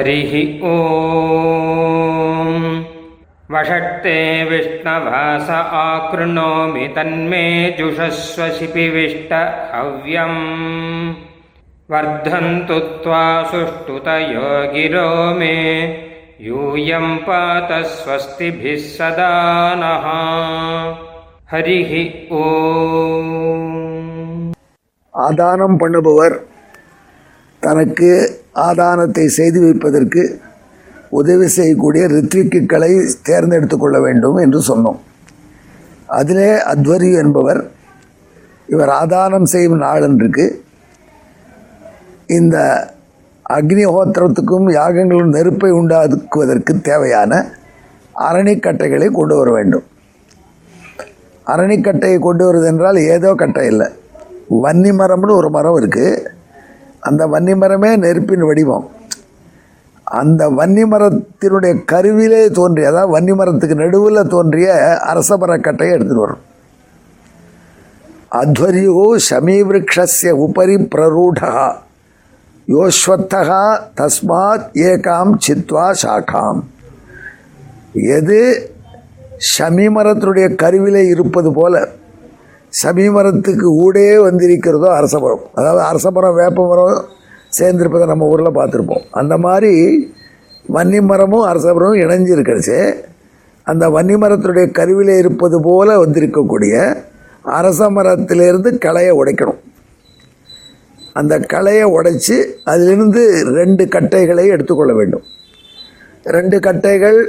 हरिः ॐ वषट्ते विष्णवास आकृणोमि तन्मे जुषस्व शिपिविष्ट हव्यम् वर्धन्तु त्वा सुष्ठुतयो गिरो मे यूयं पात स्वस्तिभिः सदा नः हरिः ॐ ஆதானம் பண்ணுபவர் தனக்கு ஆதானத்தை செய்து வைப்பதற்கு உதவி செய்யக்கூடிய ரித்விக்குகளை தேர்ந்தெடுத்து கொள்ள வேண்டும் என்று சொன்னோம். அதிலே அத்வரி என்பவர் இவர் ஆதானம் செய்யும் நாளன்றுக்கு இந்த அக்னிஹோத்திரத்துக்கும் யாகங்களும் நெருப்பை உண்டாக்குவதற்கு தேவையான அரணிக்கட்டைகளை கொண்டு வர வேண்டும். அரணிக்கட்டையை கொண்டு வருவது என்றால் ஏதோ கட்டை இல்லை. வன்னி மரம்னு ஒரு மரம் இருக்குது அந்த வன்னி மரமே நெருப்பின் வடிவம். அந்த வன்னி மரத்தினுடைய கருவிலே தோன்றிய அதாவது வன்னி மரத்துக்கு நடுவில் தோன்றிய அரச மரக்கட்டையை எடுத்துகிட்டு வரும். அத்வரியோ சமீவிருக்ஷஸ்ய உபரி பிரரூடா. யோஸ்வத்தகா தஸ்மாத் ஏகாம் சித்வா சாகாம். எது ஷமி மரத்தினுடைய கருவிலே இருப்பது போல சமீமரத்துக்கு ஊடே வந்திருக்கிறதோ அரசமரம் அதாவது அரசமரம் வேப்பமரம் சேர்ந்திருப்பதை நம்ம ஊரில் பார்த்துருப்போம். அந்த மாதிரி வன்னி மரமும் அரசமரமும் இணைஞ்சிருக்கிறச்சு அந்த வன்னி மரத்தினுடைய கருவிலே இருப்பது போல வந்திருக்கக்கூடிய அரச மரத்திலேருந்து களையை உடைக்கணும். அந்த களையை உடைச்சி அதிலிருந்து ரெண்டு கட்டைகளை எடுத்துக்கொள்ள வேண்டும். ரெண்டு கட்டைகள்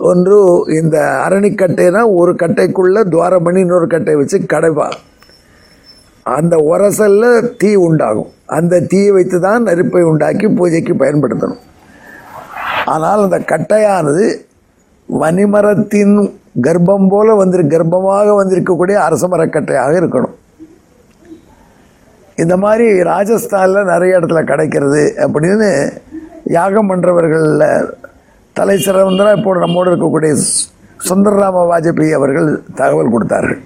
ஒன்று இந்த அரணிக்கட்டைனா ஒரு கட்டைக்குள்ளே துவாரம் பண்ணி இன்னொரு கட்டை வச்சு கடைப்பா அந்த உரசலில் தீ உண்டாகும். அந்த தீயை வைத்து தான் நெருப்பை உண்டாக்கி பூஜைக்கு பயன்படுத்தணும். ஆனால் அந்த கட்டையானது வனிமரத்தின் கர்ப்பம் போல வந்திரு கர்ப்பமாக வந்திருக்கக்கூடிய அரச மரக்கட்டையாக இருக்கணும். இந்த மாதிரி ராஜஸ்தானில் நிறைய இடத்துல கிடைக்கிறது அப்படின்னு யாகம் பண்ணுறவர்களில் தலை சிறந்தராக இப்போ நம்மோடு இருக்கக்கூடிய சுந்தரராம வாஜபேயி அவர்கள் தகவல் கொடுத்தார்கள்.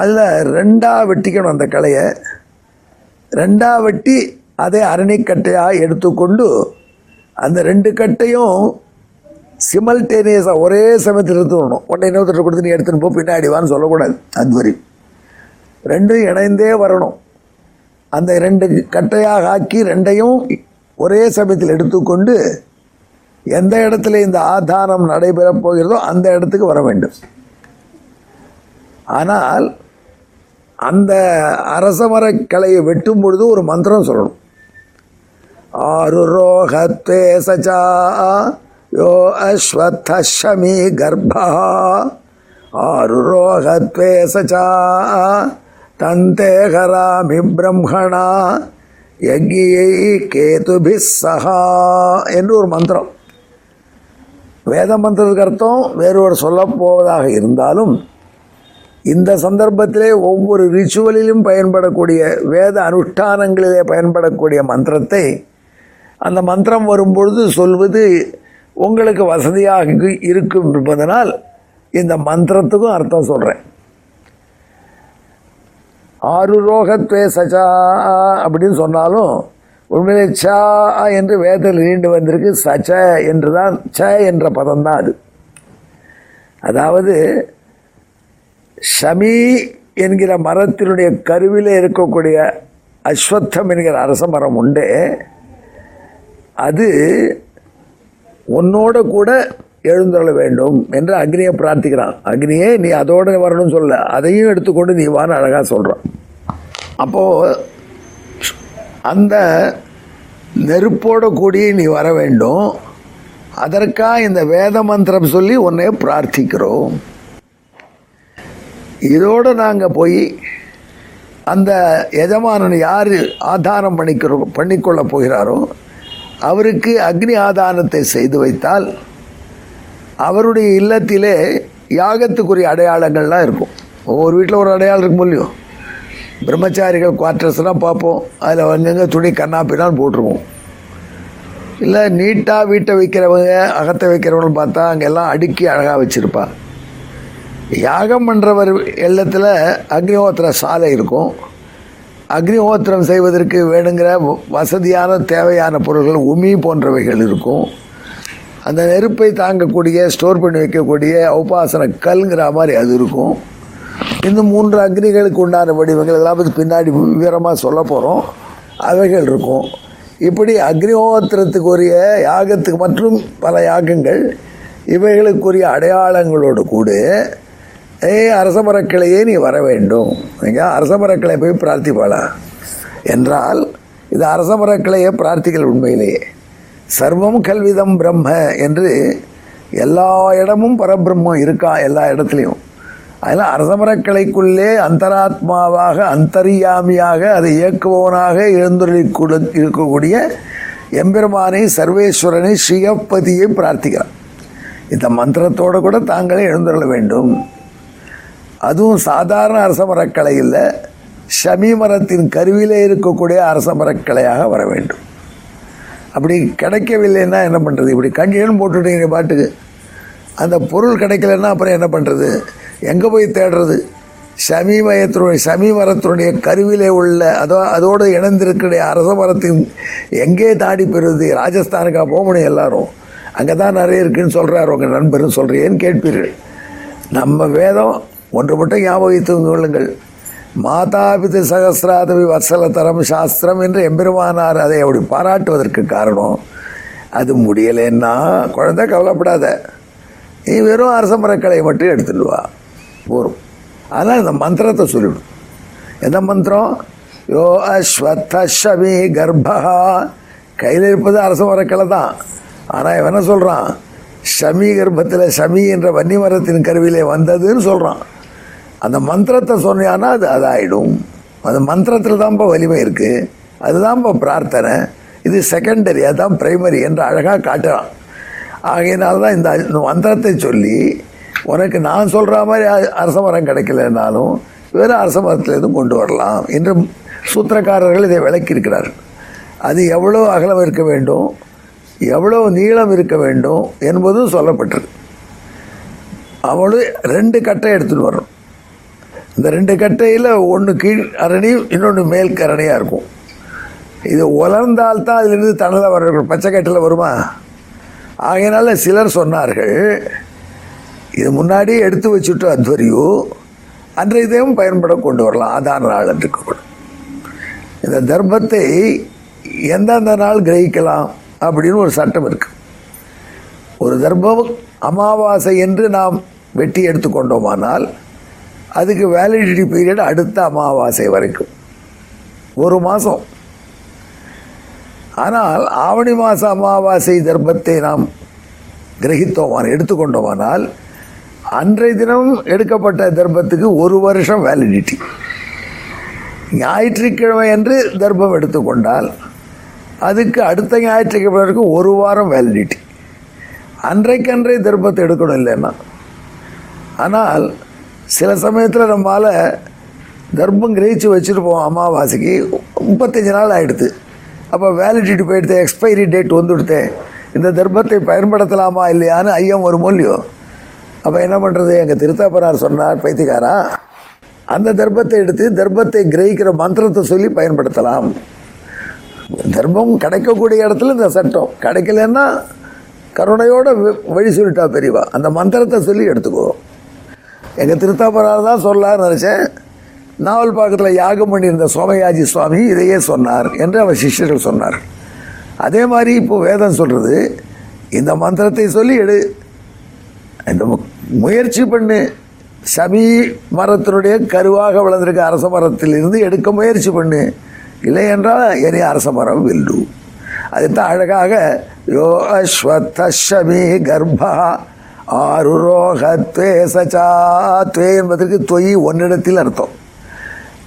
அதில் ரெண்டாக வெட்டிக்கணும் அந்த கலையை. ரெண்டாக வெட்டி அதை அரணிக்கட்டையாக எடுத்துக்கொண்டு அந்த ரெண்டு கட்டையும் சிமல்டேனியஸாக ஒரே சமயத்தில் எடுத்துக்கணும். ஒன்றை உடனே இன்னொருத்தர் கொடுத்து நீ எடுத்துன்னு போ பின்னாடி வான்னு சொல்லக்கூடாது. அது வரையும் ரெண்டும் இணைந்தே வரணும். அந்த ரெண்டு கட்டையாக ஆக்கி ரெண்டையும் ஒரே சமயத்தில் எடுத்துக்கொண்டு எந்த இடத்துல இந்த ஆதாரம் நடைபெறப் போகிறதோ அந்த இடத்துக்கு வர வேண்டும். ஆனால் அந்த அரசமரக் கலையை வெட்டும் பொழுது ஒரு மந்திரம் சொல்லணும். ஆறு ரோகத்வே சச்சா யோ அஸ்வத்தமி கர்ப்பா ஆறு ரோகத்வே சச்சா தந்தேகராமி பிரம்மணா யஜ்யை கேதுபி சஹா என்று ஒரு மந்திரம். வேத மந்திரத்துக்கு அர்த்தம் வேறு சொல்ல சொல்லப் போவதாக இருந்தாலும் இந்த சந்தர்ப்பத்திலே ஒவ்வொரு ரிச்சுவலிலும் பயன்படக்கூடிய வேத அனுஷ்டானங்களிலே பயன்படக்கூடிய மந்திரத்தை அந்த மந்திரம் வரும்பொழுது சொல்வது உங்களுக்கு வசதியாக இருக்கும் என்பதனால் இந்த மந்திரத்துக்கும் அர்த்தம் சொல்கிறேன் ஆறு ரோகத்வே சச்சா அப்படின்னு சொன்னாலும் உண்மையிலே ச என்று வேதத்தில் நீண்டு வந்திருக்கு. சச்ச என்று தான் ச என்ற பதம் தான் அது. அதாவது ஷமி என்கிற மரத்தினுடைய கருவிலே இருக்கக்கூடிய அஸ்வத்தம் என்கிற அரச மரம் உண்டு. அது உன்னோட கூட எழுந்தொள்ள வேண்டும் என்று அக்னியை பிரார்த்திக்கிறான். அக்னியே நீ அதோட வரணும்னு சொல்ல அதையும் எடுத்துக்கொண்டு நீ வான்னு அழகாக சொல்கிறான் அப்போது அந்த நெருப்போட கூடி நீ வர வேண்டும். அதற்காக இந்த வேத மந்திரம் சொல்லி உன்னை பிரார்த்திக்கிறோம். இதோடு நாங்கள் போய் அந்த எஜமானன் யார் ஆதாரம் பண்ணிக்கிறோம் பண்ணிக்கொள்ள போகிறாரோ அவருக்கு அக்னி ஆதாரத்தை செய்து வைத்தால் அவருடைய இல்லத்திலே யாகத்துக்குரிய அடையாளங்கள்லாம் இருக்கும். ஒவ்வொரு வீட்டில் ஒரு அடையாளம் இருக்கும் இல்லையோ? பிரம்மச்சாரிகள் குவார்ட்டர்ஸ்லாம் பார்ப்போம். அதில் அங்கங்கே துணி கண்ணாப்பினான்னு போட்டுருவோம். இல்லை நீட்டாக வீட்டை வைக்கிறவங்க அகத்தை வைக்கிறவங்க பார்த்தா அங்கெல்லாம் அடுக்கி அழகாக வச்சுருப்பா. யாகம் பண்ணுறவர் எல்லத்தில் அக்னிஹோத்திர சாலை இருக்கும். அக்னிஹோத்திரம் செய்வதற்கு வேணுங்கிற வசதியான தேவையான பொருள்கள் உமி போன்றவைகள் இருக்கும். அந்த நெருப்பை தாங்கக்கூடிய ஸ்டோர் பண்ணி வைக்கக்கூடிய உபாசன கல்ங்கிற மாதிரி அது இருக்கும். இந்த மூன்று அக்னிகளுக்கு உண்டான வடிவங்கள் இதெல்லாம் பின்னாடி விவரமாக சொல்ல போகிறோம் அவைகள் இருக்கும். இப்படி அக்னிஹோத்திரத்துக்குரிய யாகத்துக்கு மற்றும் பல யாகங்கள் இவைகளுக்குரிய அடையாளங்களோடு கூட ஏ அரசமரக்கிளையே நீ வர வேண்டும். நீங்கள் அரசமரக்கிளை போய் பிரார்த்திப்பாளா? என்றால் இது அரசமரக்கிளையே பிரார்த்திகள் உண்மையிலேயே சர்வம் கல்விதம் பிரம்ம என்று எல்லா இடமும் பரபிரம்மம் இருக்கா எல்லா இடத்துலையும்? அதனால் அரசமரக்கலைக்குள்ளே அந்தராத்மாவாக அந்தரியாமியாக அதை இயக்குபவனாக எழுந்துள்ளி இருக்கக்கூடிய எம்பெருமானை சர்வேஸ்வரனை ஸ்ரீயப்பதியை பிரார்த்திக்கிறான் இந்த மந்திரத்தோடு கூட தாங்களே எழுந்துள்ள வேண்டும். அதுவும் சாதாரண அரச மரக்கலை இல்லை ஷமி மரத்தின் கருவிலே இருக்கக்கூடிய அரச மரக்கலையாக வர வேண்டும். அப்படி கிடைக்கவில்லைன்னா என்ன பண்ணுறது இப்படி கண்டியன் போட்டுட்டீங்க பாட்டுக்கு. அந்த பொருள் கிடைக்கலன்னா அப்புறம் என்ன பண்ணுறது எங்கே போய் தேடுறது? சமி மயத்தினுடைய ஷமி மரத்தினுடைய கருவிலே உள்ள அதோ அதோடு இணைந்திருக்கிற அரச மரத்தின் எங்கே தாடி பெறுவது? ராஜஸ்தானுக்கா போக முடியும் எல்லாரும். அங்கே தான் நிறைய இருக்குன்னு சொல்கிறார் உங்கள் நண்பர்னு சொல்கிறேன்னு கேட்பீர்கள். நம்ம வேதம் ஒன்று மட்டும் ஞாபகித்து கொள்ளுங்கள். மாதாபித சகசிராதவி வத்சலதரம் சாஸ்திரம் என்று எம்பெருமானார் அதை அப்படி பாராட்டுவதற்கு காரணம் அது முடியலைன்னா குழந்தை கவலைப்படாத. நீ வெறும் அரச மரக்கலை மட்டும் எடுத்துட்டு வா அதனால் இந்த மந்திரத்தை சொல்லிவிடும் எந்த மந்திரம்? யோ அஸ்வத்தஷமி கர்ப்பா. கையில் இருப்பது அரச மரக்கலை தான். ஆனால் இவன் என்ன சொல்கிறான் ஷமி கர்ப்பத்தில் ஷமி என்ற வன்னி மரத்தின் கருவிலே வந்ததுன்னு சொல்கிறான் அந்த மந்திரத்தை சொன்னான்னா அது அதாயிடும். அந்த மந்திரத்தில் தான்ப்பா வலிமை இருக்குது அதுதான்ப்பா பிரார்த்தனை. இது செகண்டரி அதுதான் பிரைமரி என்று அழகாக காட்டுறான். ஆகையினால்தான் இந்த இந்த மந்திரத்தை சொல்லி உனக்கு நான் சொல்கிற மாதிரி அரச மரம் கிடைக்கலனாலும் வேறு அரச மரத்துலேருந்து கொண்டு வரலாம் என்று சூத்திரக்காரர்கள் இதை விளக்கியிருக்கிறார்கள். அது எவ்வளோ அகலம் இருக்க வேண்டும் எவ்வளோ நீளம் இருக்க வேண்டும் என்பதும் சொல்லப்பட்டிருக்கு. அவளு ரெண்டு கட்டை எடுத்துகிட்டு வரணும். இந்த ரெண்டு கட்டையில் ஒன்று கீழ் அரணி இன்னொன்று மேல் கரணியாக இருக்கும். இது உலர்ந்தால்தான் அதிலிருந்து தணலை வர பச்சை கட்டில் வருமா? ஆகையினால சிலர் சொன்னார்கள் இது முன்னாடியே எடுத்து வச்சுட்டு அத்வரியோ அன்றைய தினம் பயன்பட கொண்டு வரலாம். ஆதார நாள் என்று கூட இந்த தர்மத்தை எந்தெந்த நாள் கிரகிக்கலாம் அப்படின்னு ஒரு சட்டம் இருக்கு. ஒரு தர்மம் அமாவாசை என்று நாம் வெட்டி எடுத்துக்கொண்டோமானால் அதுக்கு வேலிடிட்டி பீரியட் அடுத்த அமாவாசை வரைக்கும். ஒரு மாதம் ஆனால் ஆவணி மாத அமாவாசை தர்மத்தை நாம் கிரகித்தோமான எடுத்துக்கொண்டோமானால் அன்றைய தினம் எடுக்கப்பட்ட தர்மத்துக்கு ஒரு வருஷம் வேலிடிட்டி ஞாயிற்றுக்கிழமை என்று தர்மம் எடுத்துக்கொண்டால் அதுக்கு அடுத்த ஞாயிற்றுக்கிழமைக்கு ஒரு வாரம் வேலிடிட்டி அன்றைக்கன்றே தர்மத்தை எடுக்கணும் இல்லைன்னா. ஆனால் சில சமயத்தில் நம்மால் தர்மம் கிரகிச்சு வச்சுருப்போம் அமாவாசைக்கு. முப்பத்தஞ்சு நாள் ஆகிடுது அப்போ வேலிடிட்டி போயிடுது எக்ஸ்பைரி டேட் வந்துடுது. இந்த தர்மத்தை பயன்படுத்தலாமா இல்லையான்னு ஐயம் ஒரு மூலியம் அப்போ என்ன பண்ணுறது எங்கள் திருத்தாப்பனார் சொன்னார் பைத்தியக்காரா அந்த தர்ப்பத்தை எடுத்து தர்ப்பத்தை கிரகிக்கிற மந்திரத்தை சொல்லி பயன்படுத்தலாம். தர்மம் கிடைக்கக்கூடிய இடத்துல இந்த சட்டம். கிடைக்கலன்னா கருணையோட வழி சொல்லிட்டா பெரியவா. அந்த மந்திரத்தை சொல்லி எடுத்துக்கோ. எங்கள் திருத்தாப்பனார் தான் சொல்லலாம்னு நினச்சேன். நாவல் பாக்கத்தில் யாகம் பண்ணியிருந்த சோமயாஜி சுவாமி இதையே சொன்னார் என்று அவர் சிஷ்யர்கள் சொன்னார் அதே மாதிரி இப்போ வேதம் சொல்கிறது இந்த மந்திரத்தை சொல்லி எடு. இந்த முயற்சி பண்ணு. சமி மரத்தினுடைய கருவாக வளர்ந்திருக்க அரச மரத்தில் இருந்து எடுக்க முயற்சி பண்ணு. இல்லை என்றால் இனி அரச மரம் வெல்லு. அதுதான் அழகாக யோ அஸ்வத்தமி கர்ப்பா ஆருரோகத்வே சச்சா துவே என்பதற்கு தொய் ஒன்னிடத்தில் அர்த்தம்.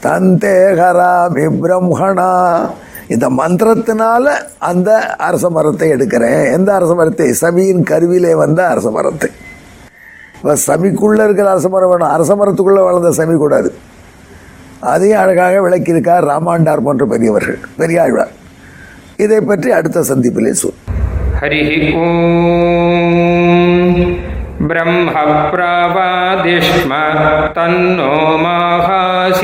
தந்தேகராமி பிரம்மணா இந்த மந்திரத்தினால அந்த அரச மரத்தை எடுக்கிறேன். எந்த அரச மரத்தை? சமியின் கருவிலே வந்த அரச மரத்தை. சமிக்குள்ளே இருக்கிற அரசமரம் வேணும். அரசமரத்துக்குள்ளே வளர்ந்த சமி கூடாது அதையும் அழகாக விளக்கியிருக்கார் ராமாண்டார் போன்ற பெரியவர்கள் பெரியாழ்வார். இதை பற்றி அடுத்த சந்திப்பிலே சொல். ஹரி பிரம்ம பிரபாதிஷ்ம தன்னோ மாகாசீத்.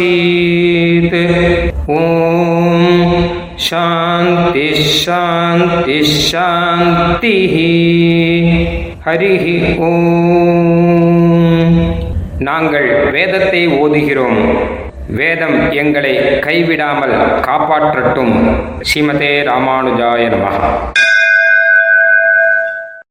ஓம். சாந்தி சாந்தி சாந்தி ஹரி ஓம். நாங்கள் வேதத்தை ஓதுகிறோம். வேதம் எங்களை கைவிடாமல் காப்பாற்றட்டும். ஸ்ரீமதே ராமானுஜாய நமः